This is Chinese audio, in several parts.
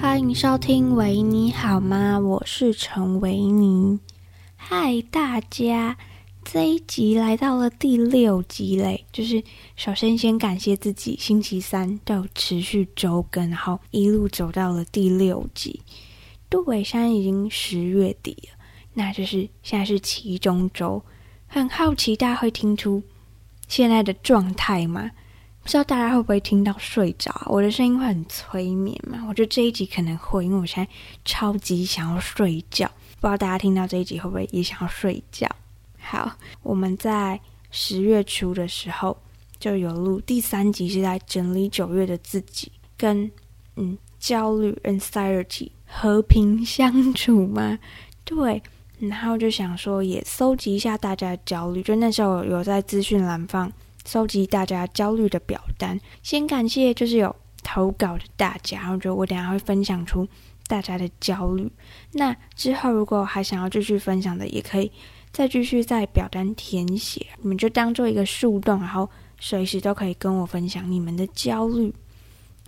欢迎收听维尼好吗？我是陈维尼。嗨，大家！这一集来到了第六集嘞，就是首先先感谢自己，星期三都有持续周更，然后一路走到了第六集。杜伟山已经十月底了，那就是现在是期中周，很好奇大家会听出现在的状态吗？不知道大家会不会听到睡着？我的声音会很催眠吗？我觉得这一集可能会，因为我现在超级想要睡觉。不知道大家听到这一集会不会也想要睡觉？好，我们在十月初的时候就有录第三集，是在整理九月的自己，跟嗯焦虑 anxiety 和平相处吗？对，然后就想说也搜集一下大家的焦虑，就那时候有在资讯栏放搜集大家焦虑的表单，先感谢就是有投稿的大家，我觉得我等下会分享出大家的焦虑。那之后如果还想要继续分享的，也可以。再继续在表单填写，你们就当做一个树洞，然后随时都可以跟我分享你们的焦虑。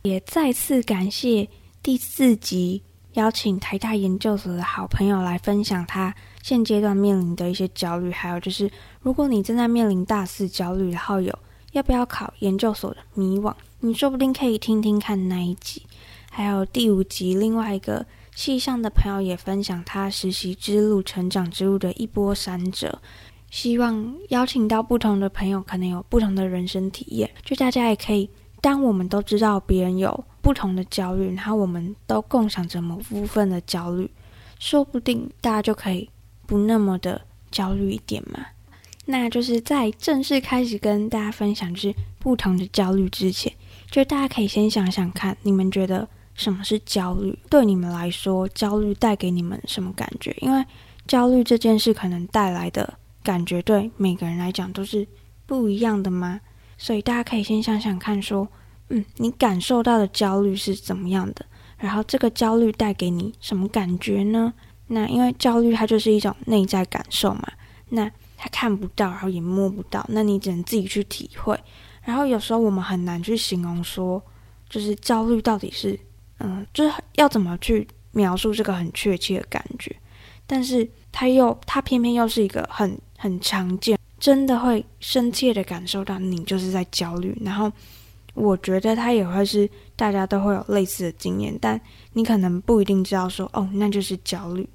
也再次感谢第四集邀请台大研究所的好朋友来分享他现阶段面临的一些焦虑，还有就是如果你正在面临大四焦虑，然后有要不要考研究所的迷惘，你说不定可以听听看那一集。还有第五集另外一个。系上的朋友也分享他实习之路、成长之路的一波三折，希望邀请到不同的朋友，可能有不同的人生体验。就大家也可以，当我们都知道别人有不同的焦虑，然后我们都共享着某部分的焦虑，说不定大家就可以不那么的焦虑一点嘛。那就是在正式开始跟大家分享就是不同的焦虑之前，就大家可以先想想看，你们觉得。什么是焦虑？对你们来说，焦虑带给你们什么感觉？因为焦虑这件事可能带来的感觉，对每个人来讲都是不一样的吗？所以大家可以先想想看，说，嗯，你感受到的焦虑是怎么样的？然后这个焦虑带给你什么感觉呢？那因为焦虑它就是一种内在感受嘛，那它看不到，然后也摸不到，那你只能自己去体会。然后有时候我们很难去形容说，就是焦虑到底是。嗯，就是要怎么去描述这个很确切的感觉，但是他又他偏偏又是一个很很常见，真的会深切的感受到你就是在焦虑。然后我觉得他也会是大家都会有类似的经验，但你可能不一定知道说哦，那就是焦虑。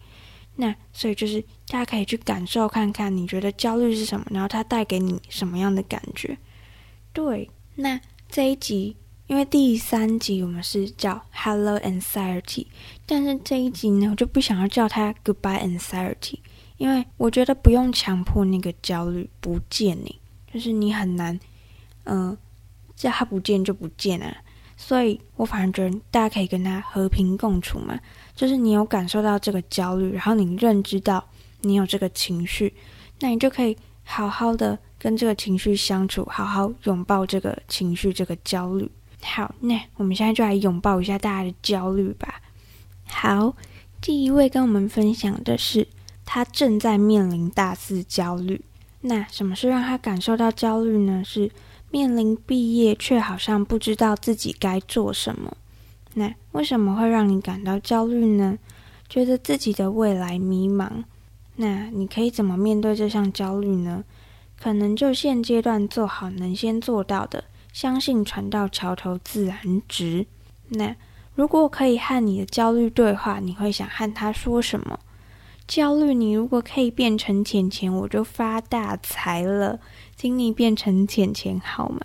那所以就是大家可以去感受看看，你觉得焦虑是什么，然后它带给你什么样的感觉？对，那这一集。因为第三集我们是叫 Hello Anxiety，但是这一集呢，我就不想要叫它 Goodbye Anxiety，因为我觉得不用强迫那个焦虑不见你，就是你很难，嗯、叫他不见就不见啊。所以我反而觉得大家可以跟他和平共处嘛，就是你有感受到这个焦虑，然后你认知到你有这个情绪，那你就可以好好的跟这个情绪相处，好好拥抱这个情绪，这个焦虑。好，那我们现在就来拥抱一下大家的焦虑吧。好，第一位跟我们分享的是，他正在面临大四焦虑。那什么是让他感受到焦虑呢？是面临毕业却好像不知道自己该做什么。那为什么会让你感到焦虑呢？觉得自己的未来迷茫。那你可以怎么面对这项焦虑呢？可能就现阶段做好能先做到的。相信船到桥头自然直。那如果可以和你的焦虑对话，你会想和他说什么？焦虑，你如果可以变成钱钱，我就发大财了。请你变成钱钱好吗？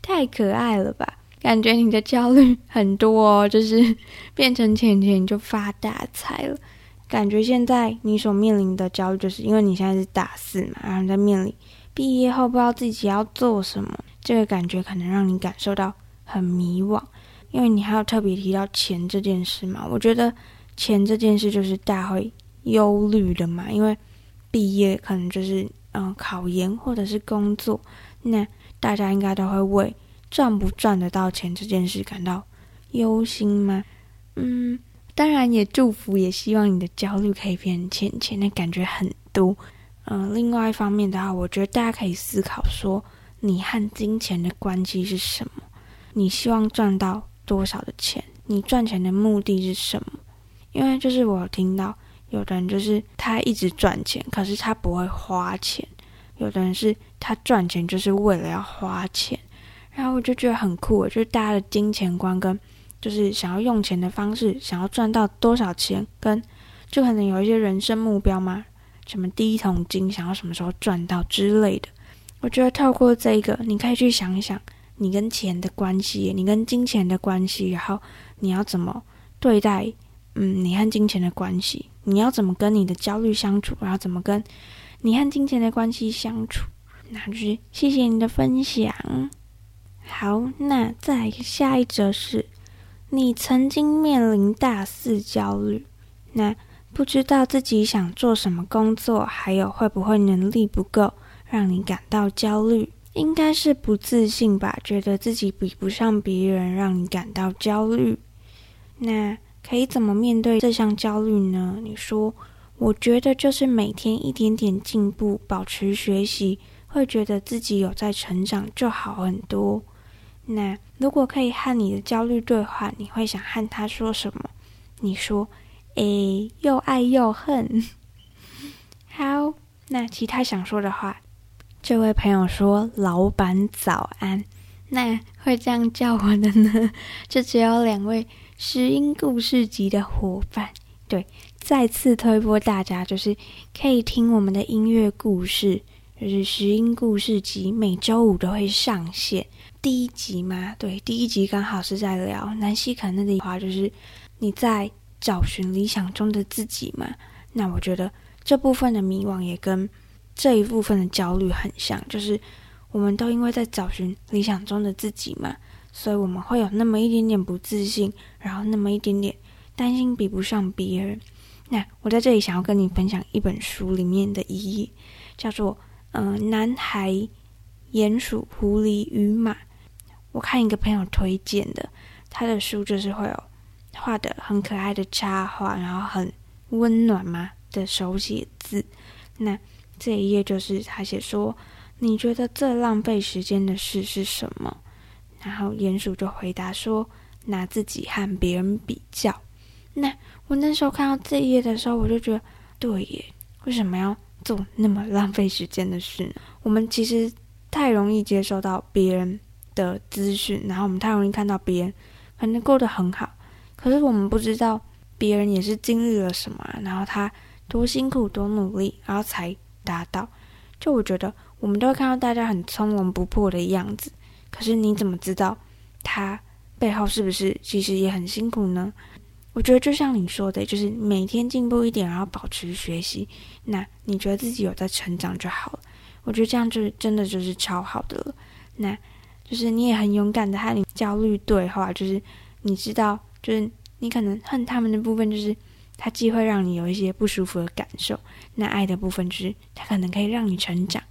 太可爱了吧！感觉你的焦虑很多哦，就是变成钱钱你就发大财了。感觉现在你所面临的焦虑，就是因为你现在是大四嘛，然后在面临毕业后不知道自己要做什么。这个感觉可能让你感受到很迷惘，因为你还有特别提到钱这件事嘛。我觉得钱这件事就是大会忧虑的嘛，因为毕业可能就是嗯、考研或者是工作，那大家应该都会为赚不赚得到钱这件事感到忧心吗？嗯，当然也祝福，也希望你的焦虑可以变成钱钱的感觉很多。嗯、另外一方面的话，我觉得大家可以思考说，你和金钱的关系是什么？你希望赚到多少的钱？你赚钱的目的是什么？因为就是我听到有的人就是他一直赚钱，可是他不会花钱；有的人是他赚钱就是为了要花钱。然后我就觉得很酷，就是大家的金钱观跟就是想要用钱的方式，想要赚到多少钱，跟就可能有一些人生目标嘛，什么第一桶金想要什么时候赚到之类的。我觉得透过这个，你可以去想一想你跟钱的关系，你跟金钱的关系，然后你要怎么对待，嗯，你和金钱的关系，你要怎么跟你的焦虑相处，然后怎么跟你和金钱的关系相处。那就是谢谢你的分享。好，那再下一则是，你曾经面临大四焦虑，那不知道自己想做什么工作，还有会不会能力不够，让你感到焦虑？应该是不自信吧，觉得自己比不上别人，让你感到焦虑。那可以怎么面对这项焦虑呢？你说，我觉得就是每天一点点进步，保持学习，会觉得自己有在成长，就好很多。那如果可以和你的焦虑对话，你会想和他说什么？你说：“诶，又爱又恨。” 好，那其他想说的话，这位朋友说：“老板早安。”那会这样叫我的呢？就只有两位石英故事集的伙伴。对，再次推播大家，就是可以听我们的音乐故事，就是石英故事集，每周五都会上线。第一集嘛，对，第一集刚好是在聊南希肯那的话，就是你在找寻理想中的自己嘛。那我觉得这部分的迷惘也跟这一部分的焦虑很像，就是我们都因为在找寻理想中的自己嘛，所以我们会有那么一点点不自信，然后那么一点点担心比不上别人。那我在这里想要跟你分享一本书里面的一页，叫做《嗯、呃，男孩、鼹鼠、狐狸与马》。我看一个朋友推荐的，他的书就是会有画的很可爱的插画，然后很温暖嘛的手写字。那这一页就是他写说：“你觉得最浪费时间的事是什么？”然后鼹鼠就回答说：“拿自己和别人比较。”那我那时候看到这一页的时候，我就觉得，对耶，为什么要做那么浪费时间的事呢？我们其实太容易接受到别人。的资讯，然后我们太容易看到别人可能过得很好，可是我们不知道别人也是经历了什么，然后他多辛苦多努力，然后才达到。就我觉得，我们都会看到大家很从容不迫的样子，可是你怎么知道他背后是不是其实也很辛苦呢？我觉得就像你说的，就是每天进步一点，然后保持学习，那你觉得自己有在成长就好了。我觉得这样就是真的就是超好的了。那。就是你也很勇敢的和你焦虑对话，就是你知道，就是你可能恨他们的部分，就是他既会让你有一些不舒服的感受，那爱的部分就是他可能可以让你成长，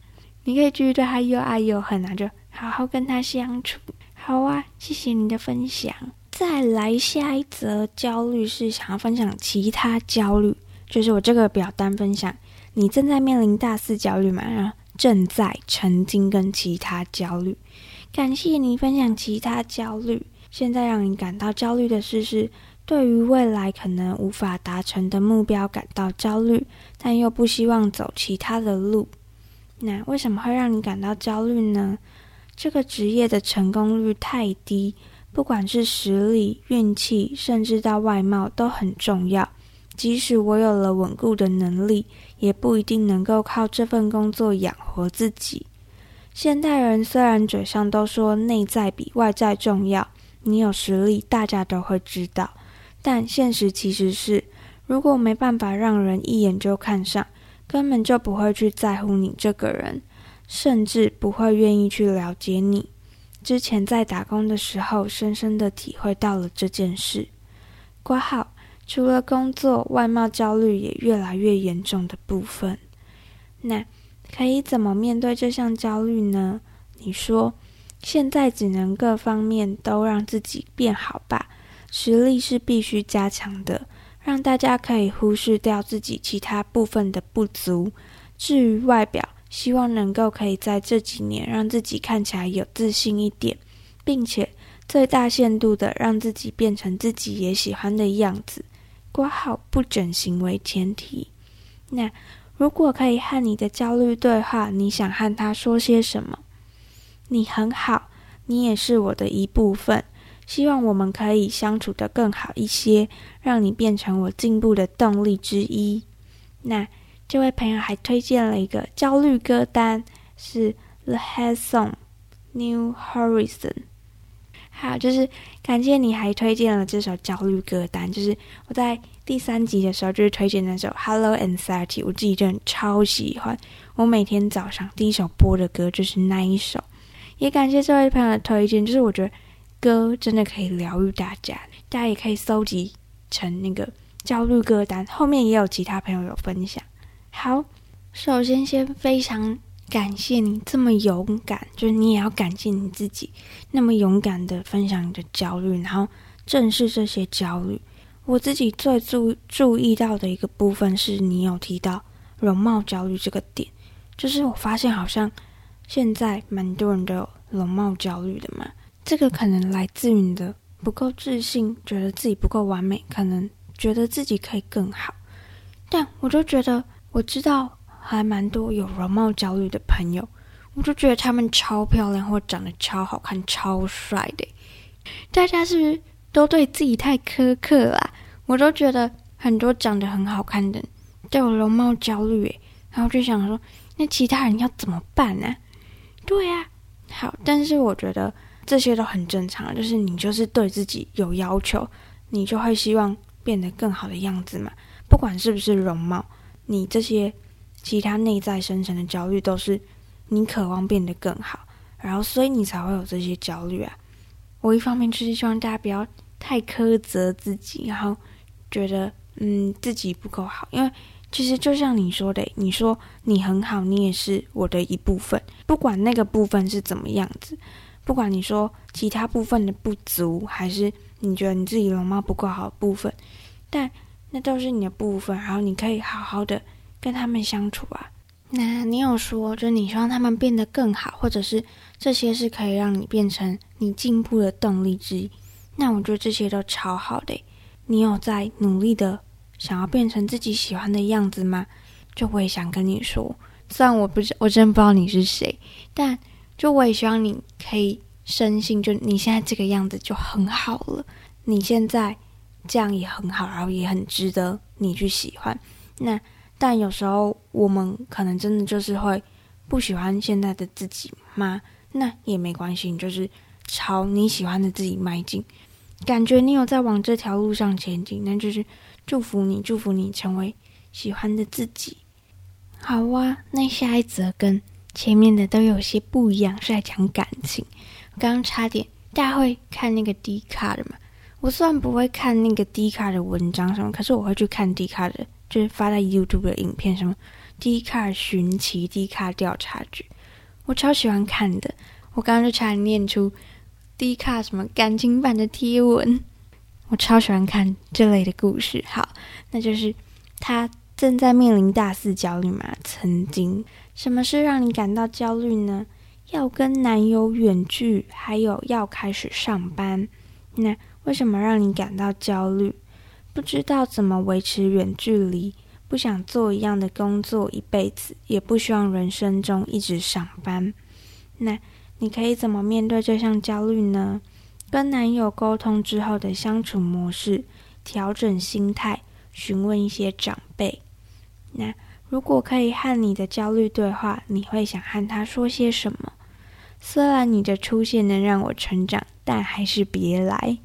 你可以继续对他又爱又恨啊，就好好跟他相处。好啊，谢谢你的分享。再来下一则焦虑是想要分享其他焦虑，就是我这个表单分享，你正在面临大四焦虑吗？然后正在沉浸跟其他焦虑。感谢你分享其他焦虑。现在让你感到焦虑的事是，对于未来可能无法达成的目标感到焦虑，但又不希望走其他的路。那为什么会让你感到焦虑呢？这个职业的成功率太低，不管是实力、运气，甚至到外貌都很重要。即使我有了稳固的能力，也不一定能够靠这份工作养活自己。现代人虽然嘴上都说内在比外在重要，你有实力，大家都会知道。但现实其实是，如果没办法让人一眼就看上，根本就不会去在乎你这个人，甚至不会愿意去了解你。之前在打工的时候，深深的体会到了这件事。括号，除了工作，外貌焦虑也越来越严重的部分。那。可以怎么面对这项焦虑呢？你说，现在只能各方面都让自己变好吧，实力是必须加强的，让大家可以忽视掉自己其他部分的不足。至于外表，希望能够可以在这几年让自己看起来有自信一点，并且最大限度的让自己变成自己也喜欢的样子。挂号不整形为前提。那如果可以和你的焦虑对话，你想和他说些什么？你很好，你也是我的一部分。希望我们可以相处得更好一些，让你变成我进步的动力之一。那这位朋友还推荐了一个焦虑歌单，是 The Head Song New Horizon》。还有，就是感谢你还推荐了这首焦虑歌单，就是我在第三集的时候就是推荐那首 Hello Anxiety，我自己真的超喜欢。我每天早上第一首播的歌就是那一首。也感谢这位朋友的推荐，就是我觉得。歌真的可以疗愈大家，大家也可以搜集成那个焦虑歌单。后面也有其他朋友有分享。好，首先先非常感谢你这么勇敢，就是你也要感谢你自己那么勇敢的分享你的焦虑，然后正视这些焦虑。我自己最注注意到的一个部分是你有提到容貌焦虑这个点，就是我发现好像现在蛮多人都有容貌焦虑的嘛。这个可能来自于你的不够自信，觉得自己不够完美，可能觉得自己可以更好。但我就觉得，我知道还蛮多有容貌焦虑的朋友，我就觉得他们超漂亮，或长得超好看、超帅的。大家是不是都对自己太苛刻啦？我都觉得很多长得很好看的都有容貌焦虑，然后就想说，那其他人要怎么办呢？对呀，好，但是我觉得。这些都很正常，就是你就是对自己有要求，你就会希望变得更好的样子嘛。不管是不是容貌，你这些其他内在深层的焦虑，都是你渴望变得更好，然后所以你才会有这些焦虑啊。我一方面就是希望大家不要太苛责自己，然后觉得嗯自己不够好，因为其实就像你说的，你说你很好，你也是我的一部分，不管那个部分是怎么样子。不管你说其他部分的不足，还是你觉得你自己容貌不够好的部分，但那都是你的部分，然后你可以好好的跟他们相处啊。那你有说，就你希望他们变得更好，或者是这些是可以让你变成你进步的动力之一。那我觉得这些都超好的。你有在努力的想要变成自己喜欢的样子吗？就我也想跟你说，虽然我不知，我真不知道你是谁，但。就我也希望你可以深信，就你现在这个样子就很好了，你现在这样也很好，然后也很值得你去喜欢。那但有时候我们可能真的就是会不喜欢现在的自己吗？那也没关系，就是朝你喜欢的自己迈进，感觉你有在往这条路上前进，那就是祝福你，祝福你成为喜欢的自己。好啊，那下一则跟。前面的都有些不一样，是在讲感情。刚刚差点，大家会看那个 D 卡的嘛？我虽然不会看那个 D 卡的文章什么，可是我会去看 D 卡的，就是发在 YouTube 的影片什么 D 卡寻奇、D 卡调查局，我超喜欢看的。我刚刚就差点念出 D 卡什么感情版的贴文，我超喜欢看这类的故事。好，那就是他正在面临大四焦虑嘛？曾经。什么是让你感到焦虑呢？要跟男友远距，还有要开始上班。那为什么让你感到焦虑？不知道怎么维持远距离，不想做一样的工作一辈子，也不希望人生中一直上班。那你可以怎么面对这项焦虑呢？跟男友沟通之后的相处模式，调整心态，询问一些长辈。那。如果可以和你的焦虑对话，你会想和他说些什么？虽然你的出现能让我成长，但还是别来。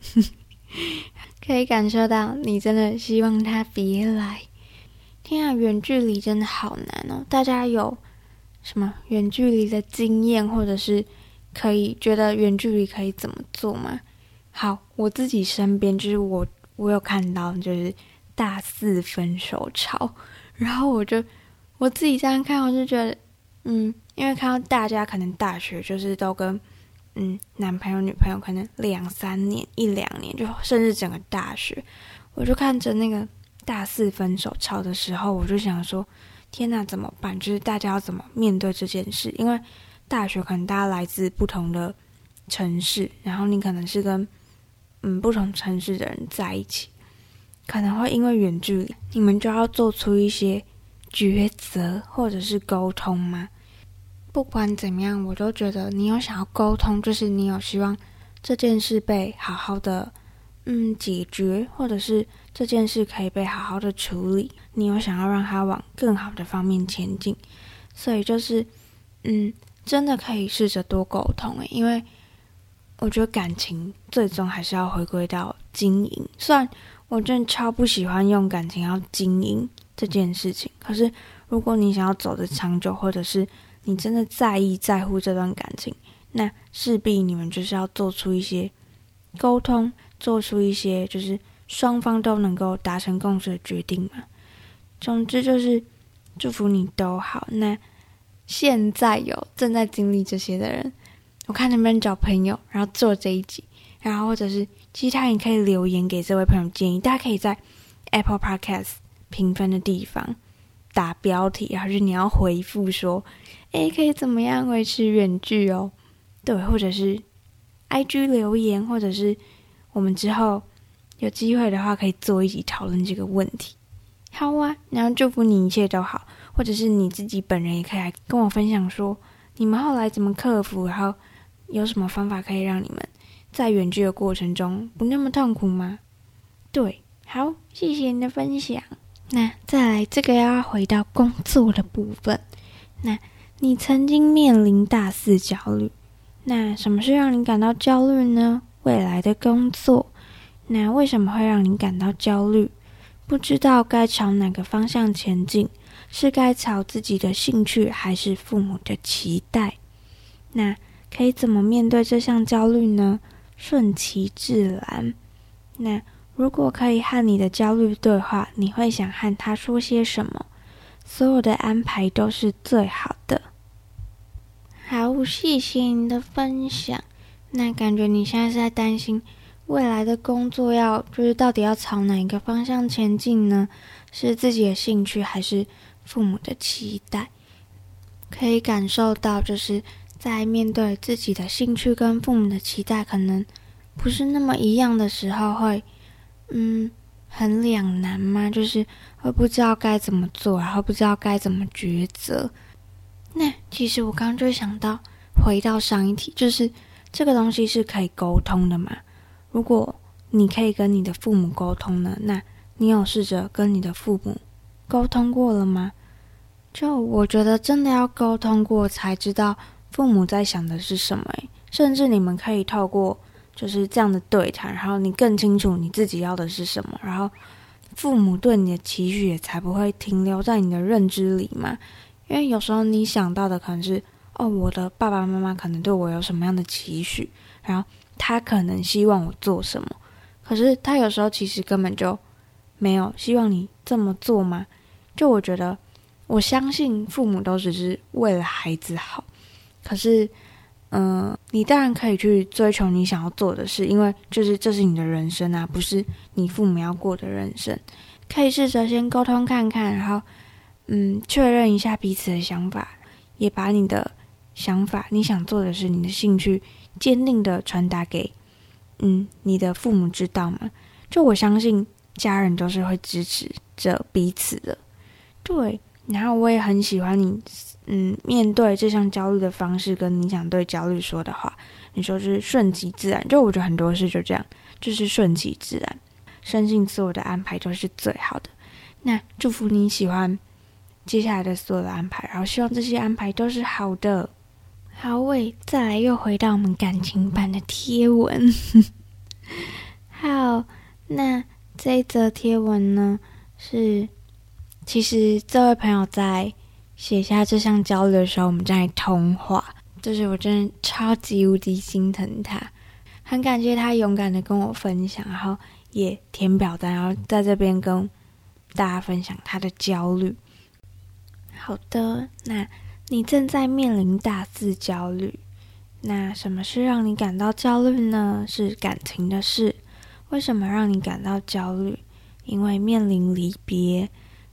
可以感受到你真的希望他别来。天啊，远距离真的好难哦！大家有什么远距离的经验，或者是可以觉得远距离可以怎么做吗？好，我自己身边就是我，我有看到就是大四分手潮。然后我就我自己这样看，我就觉得，嗯，因为看到大家可能大学就是都跟嗯男朋友女朋友，可能两三年一两年，就甚至整个大学，我就看着那个大四分手潮的时候，我就想说，天哪，怎么办？就是大家要怎么面对这件事？因为大学可能大家来自不同的城市，然后你可能是跟嗯不同城市的人在一起，可能会因为远距离，你们就要做出一些抉择或者是沟通吗？不管怎么样，我都觉得你有想要沟通，就是你有希望这件事被好好的嗯解决，或者是这件事可以被好好的处理，你有想要让它往更好的方面前进，所以就是嗯，真的可以试着多沟通诶，因为我觉得感情最终还是要回归到经营。虽然我真的超不喜欢用感情要经营这件事情，可是如果你想要走得长久，或者是你真的在意在乎这段感情，那势必你们就是要做出一些沟通，做出一些就是双方都能够达成共识的决定嘛。总之就是祝福你都好。那现在有正在经历这些的人，我看能不能找朋友，然后做这一集，然后或者是其他人可以留言给这位朋友建议，大家可以在 Apple Podcast 评分的地方打标题，还是你要回复说。诶，可以怎么样维持远距哦？对，或者是 IG 留言，或者是我们之后有机会的话，可以做一起讨论这个问题。好啊，然后祝福你一切都好，或者是你自己本人也可以来跟我分享说，你们后来怎么克服，然后有什么方法可以让你们在远距的过程中不那么痛苦吗？对，好，谢谢你的分享。那再来，这个要回到工作的部分，那。你曾经面临大四焦虑，那什么是让你感到焦虑呢？未来的工作，那为什么会让你感到焦虑？不知道该朝哪个方向前进，是该朝自己的兴趣，还是父母的期待？那可以怎么面对这项焦虑呢？顺其自然。那如果可以和你的焦虑对话，你会想和他说些什么？所有的安排都是最好的。好，谢谢你的分享。那感觉你现在是在担心未来的工作要，就是到底要朝哪一个方向前进呢？是自己的兴趣，还是父母的期待？可以感受到，就是在面对自己的兴趣跟父母的期待可能不是那么一样的时候，会嗯很两难吗？就是会不知道该怎么做，然后不知道该怎么抉择。其实我刚刚就想到，回到上一题，就是这个东西是可以沟通的嘛？如果你可以跟你的父母沟通呢，那你有试着跟你的父母沟通过了吗？就我觉得真的要沟通过才知道父母在想的是什么，甚至你们可以透过就是这样的对谈，然后你更清楚你自己要的是什么，然后父母对你的期许也才不会停留在你的认知里嘛。因为有时候你想到的可能是，哦，我的爸爸妈妈可能对我有什么样的期许，然后他可能希望我做什么，可是他有时候其实根本就没有希望你这么做嘛。就我觉得，我相信父母都只是为了孩子好，可是，嗯、你当然可以去追求你想要做的事，因为就是这是你的人生啊，不是你父母要过的人生。可以试着先沟通看看，然后。嗯，确认一下彼此的想法，也把你的想法、你想做的事、你的兴趣，坚定的传达给嗯你的父母知道吗？就我相信家人都是会支持着彼此的，对。然后我也很喜欢你，嗯，面对这项焦虑的方式，跟你想对焦虑说的话，你说是顺其自然。就我觉得很多事就这样，就是顺其自然，相信自我的安排就是最好的。那祝福你喜欢。接下来的所有的安排，然后希望这些安排都是好的。好，喂，再来又回到我们感情版的贴文。好，那这一则贴文呢，是其实这位朋友在写下这项焦虑的时候，我们正在通话，就是我真的超级无敌心疼他，很感谢他勇敢的跟我分享，然后也填表单，然后在这边跟大家分享他的焦虑。好的，那你正在面临大四焦虑，那什么是让你感到焦虑呢？是感情的事。为什么让你感到焦虑？因为面临离别。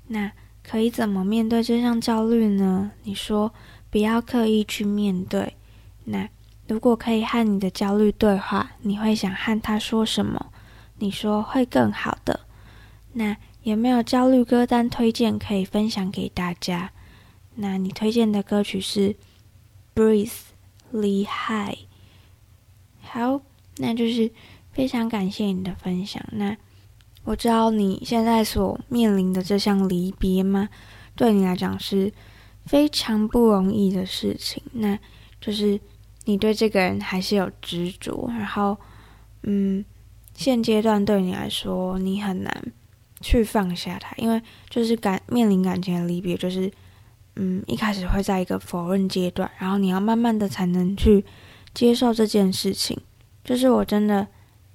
那可以怎么面对这项焦虑呢？你说不要刻意去面对。那如果可以和你的焦虑对话，你会想和他说什么？你说会更好的。那有没有焦虑歌单推荐可以分享给大家？那你推荐的歌曲是 Breathe 厉害。好，那就是非常感谢你的分享。那我知道你现在所面临的这项离别吗？对你来讲是非常不容易的事情。那就是你对这个人还是有执着，然后，嗯，现阶段对你来说，你很难去放下他，因为就是感面临感情的离别，就是。嗯，一开始会在一个否认阶段，然后你要慢慢的才能去接受这件事情。就是我真的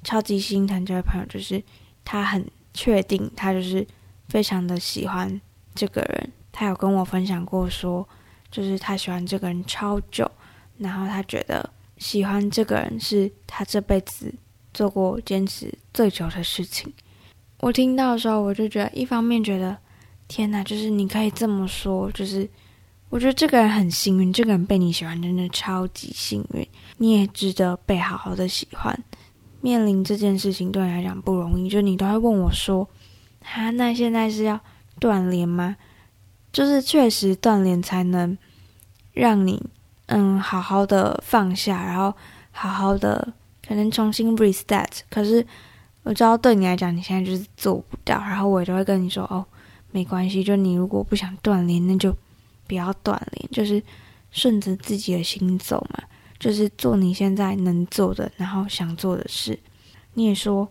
超级心疼这位朋友，就是他很确定，他就是非常的喜欢这个人。他有跟我分享过说，就是他喜欢这个人超久，然后他觉得喜欢这个人是他这辈子做过坚持最久的事情。我听到的时候，我就觉得一方面觉得。天呐，就是你可以这么说，就是我觉得这个人很幸运，这个人被你喜欢真的超级幸运，你也值得被好好的喜欢。面临这件事情对你来讲不容易，就你都会问我说：“哈，那现在是要断联吗？”就是确实断联才能让你嗯好好的放下，然后好好的可能重新 restart。可是我知道对你来讲，你现在就是做不到，然后我也都会跟你说哦。没关系，就你如果不想断联，那就不要断联，就是顺着自己的心走嘛，就是做你现在能做的，然后想做的事。你也说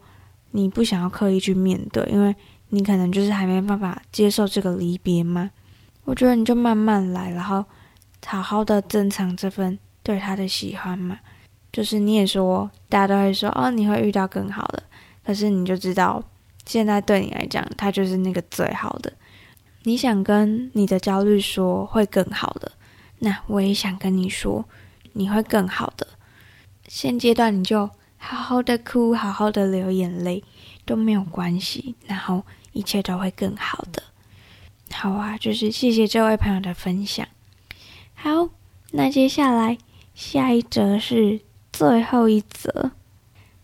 你不想要刻意去面对，因为你可能就是还没办法接受这个离别嘛。我觉得你就慢慢来，然后好好的珍藏这份对他的喜欢嘛。就是你也说，大家都会说哦，你会遇到更好的，可是你就知道。现在对你来讲，他就是那个最好的。你想跟你的焦虑说会更好的，那我也想跟你说，你会更好的。现阶段你就好好的哭，好好的流眼泪都没有关系，然后一切都会更好的。好啊，就是谢谢这位朋友的分享。好，那接下来下一则是最后一则。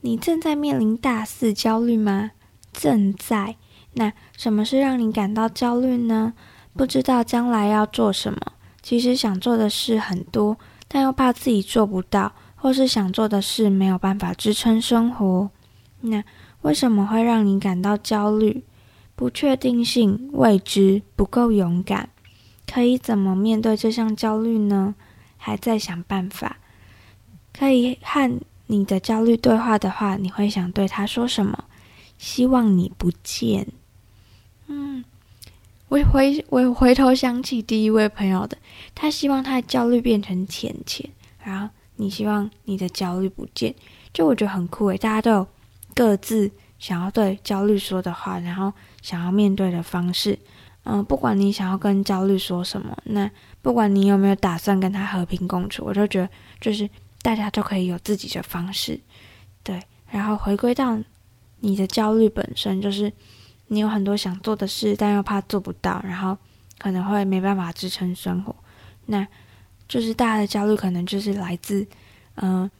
你正在面临大四焦虑吗？正在。那什么是让你感到焦虑呢？不知道将来要做什么，其实想做的事很多，但又怕自己做不到，或是想做的事没有办法支撑生活。那为什么会让你感到焦虑？不确定性、未知、不够勇敢，可以怎么面对这项焦虑呢？还在想办法。可以和你的焦虑对话的话，你会想对他说什么？希望你不见。嗯，我回我回头想起第一位朋友的，他希望他的焦虑变成钱钱，然后你希望你的焦虑不见，就我觉得很酷诶，大家都有各自想要对焦虑说的话，然后想要面对的方式。嗯，不管你想要跟焦虑说什么，那不管你有没有打算跟他和平共处，我就觉得就是大家都可以有自己的方式，对，然后回归到。你的焦虑本身就是你有很多想做的事，但又怕做不到，然后可能会没办法支撑生活。那就是大家的焦虑，可能就是来自嗯、呃、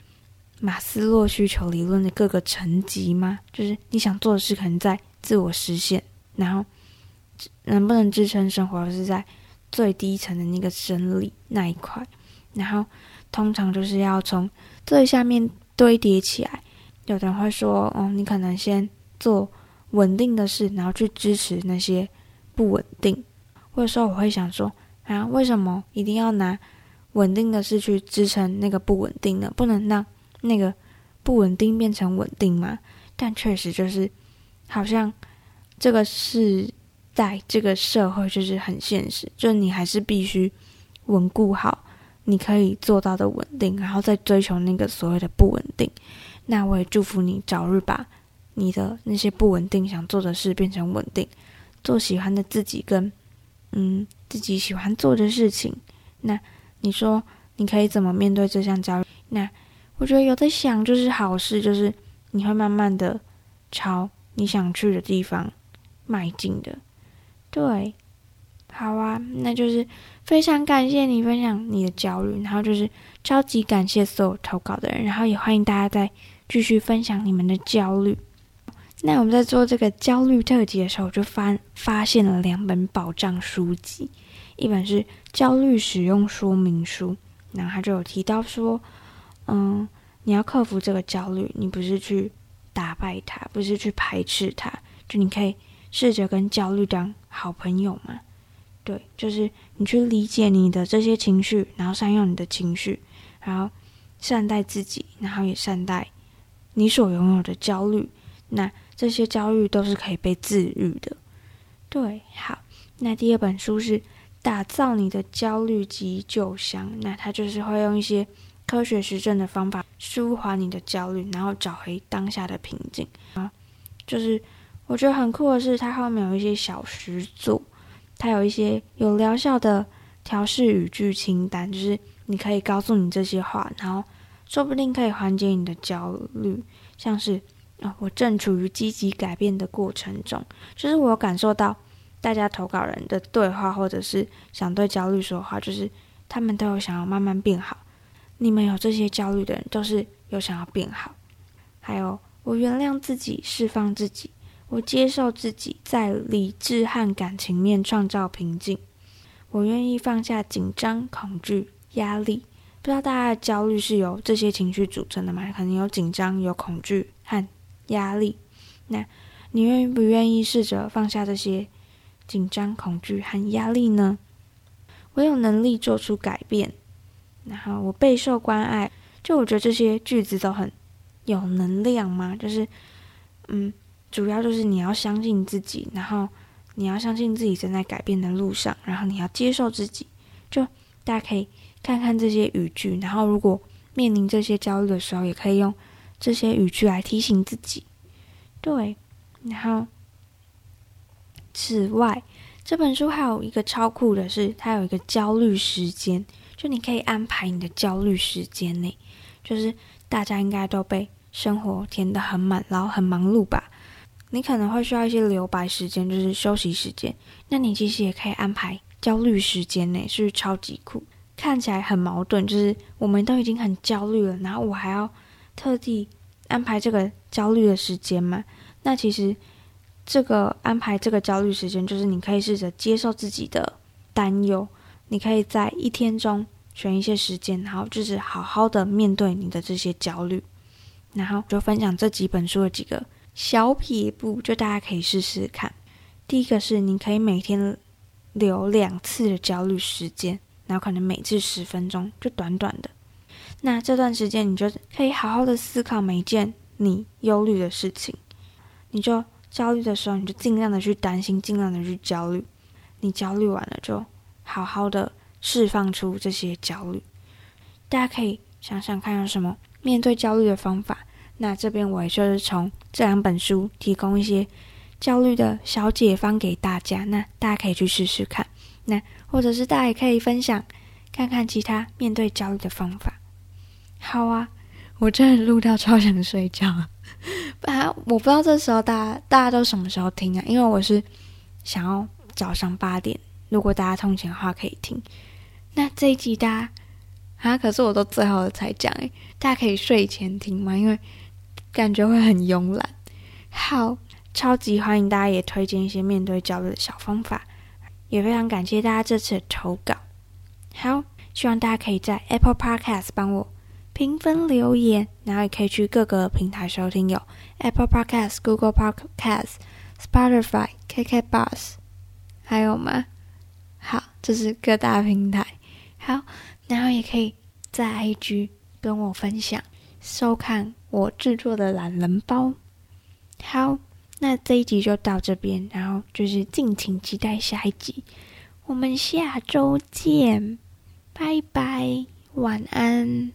马斯洛需求理论的各个层级嘛。就是你想做的事，可能在自我实现，然后能不能支撑生活，是在最低层的那个生理那一块。然后通常就是要从最下面堆叠起来。有的人会说：“哦，你可能先做稳定的事，然后去支持那些不稳定。”或者说，我会想说：“啊，为什么一定要拿稳定的事去支撑那个不稳定呢？不能让那个不稳定变成稳定吗？”但确实就是，好像这个是在这个社会就是很现实，就你还是必须稳固好你可以做到的稳定，然后再追求那个所谓的不稳定。那我也祝福你早日把你的那些不稳定想做的事变成稳定，做喜欢的自己跟嗯自己喜欢做的事情。那你说你可以怎么面对这项焦虑？那我觉得有的想就是好事，就是你会慢慢的朝你想去的地方迈进的。对，好啊，那就是非常感谢你分享你的焦虑，然后就是超级感谢所有投稿的人，然后也欢迎大家在继续分享你们的焦虑。那我们在做这个焦虑特辑的时候，就发发现了两本宝藏书籍，一本是《焦虑使用说明书》，然后他就有提到说，嗯，你要克服这个焦虑，你不是去打败它，不是去排斥它，就你可以试着跟焦虑当好朋友嘛。对，就是你去理解你的这些情绪，然后善用你的情绪，然后善待自己，然后也善待你所拥有的焦虑。那这些焦虑都是可以被治愈的。对，好，那第二本书是《打造你的焦虑急救箱》，那它就是会用一些科学实证的方法舒缓你的焦虑，然后找回当下的平静啊。就是我觉得很酷的是，它后面有一些小实作，它有一些有疗效的调试语句清单，就是你可以告诉你这些话，然后说不定可以缓解你的焦虑，像是。啊、我正处于积极改变的过程中，就是我感受到大家投稿人的对话，或者是想对焦虑说话，就是他们都有想要慢慢变好。你们有这些焦虑的人，都是有想要变好。还有，我原谅自己，释放自己，我接受自己，在理智和感情面创造平静。我愿意放下紧张、恐惧、压力。不知道大家的焦虑是由这些情绪组成的吗？可能有紧张、有恐惧和。压力，那你愿意不愿意试着放下这些紧张、恐惧和压力呢？我有能力做出改变，然后我备受关爱。就我觉得这些句子都很有能量嘛，就是嗯，主要就是你要相信自己，然后你要相信自己正在改变的路上，然后你要接受自己。就大家可以看看这些语句，然后如果面临这些焦虑的时候，也可以用。这些语句来提醒自己，对。然后，此外，这本书还有一个超酷的是，它有一个焦虑时间，就你可以安排你的焦虑时间内。就是大家应该都被生活填得很满，然后很忙碌吧？你可能会需要一些留白时间，就是休息时间。那你其实也可以安排焦虑时间内，是不是超级酷？看起来很矛盾，就是我们都已经很焦虑了，然后我还要。特地安排这个焦虑的时间嘛？那其实这个安排这个焦虑时间，就是你可以试着接受自己的担忧，你可以在一天中选一些时间，然后就是好好的面对你的这些焦虑，然后就分享这几本书的几个小撇步，就大家可以试试看。第一个是你可以每天留两次的焦虑时间，然后可能每次十分钟，就短短的。那这段时间，你就可以好好的思考每一件你忧虑的事情。你就焦虑的时候，你就尽量的去担心，尽量的去焦虑。你焦虑完了，就好好的释放出这些焦虑。大家可以想想看，有什么面对焦虑的方法。那这边我也就是从这两本书提供一些焦虑的小解方给大家。那大家可以去试试看。那或者是大家也可以分享看看其他面对焦虑的方法。好啊，我真的录到超想睡觉 啊！我不知道这时候大家大家都什么时候听啊？因为我是想要早上八点，如果大家通勤的话可以听。那这一集大家啊，可是我都最后才讲诶，大家可以睡前听吗？因为感觉会很慵懒。好，超级欢迎大家也推荐一些面对焦虑的小方法，也非常感谢大家这次的投稿。好，希望大家可以在 Apple Podcast 帮我。评分留言，然后也可以去各个平台收听，有 Apple Podcast、Google Podcast、Spotify、KKBox，还有吗？好，这是各大平台。好，然后也可以在 IG 跟我分享收看我制作的懒人包。好，那这一集就到这边然后就是敬请期待下一集我们下周见拜拜晚安。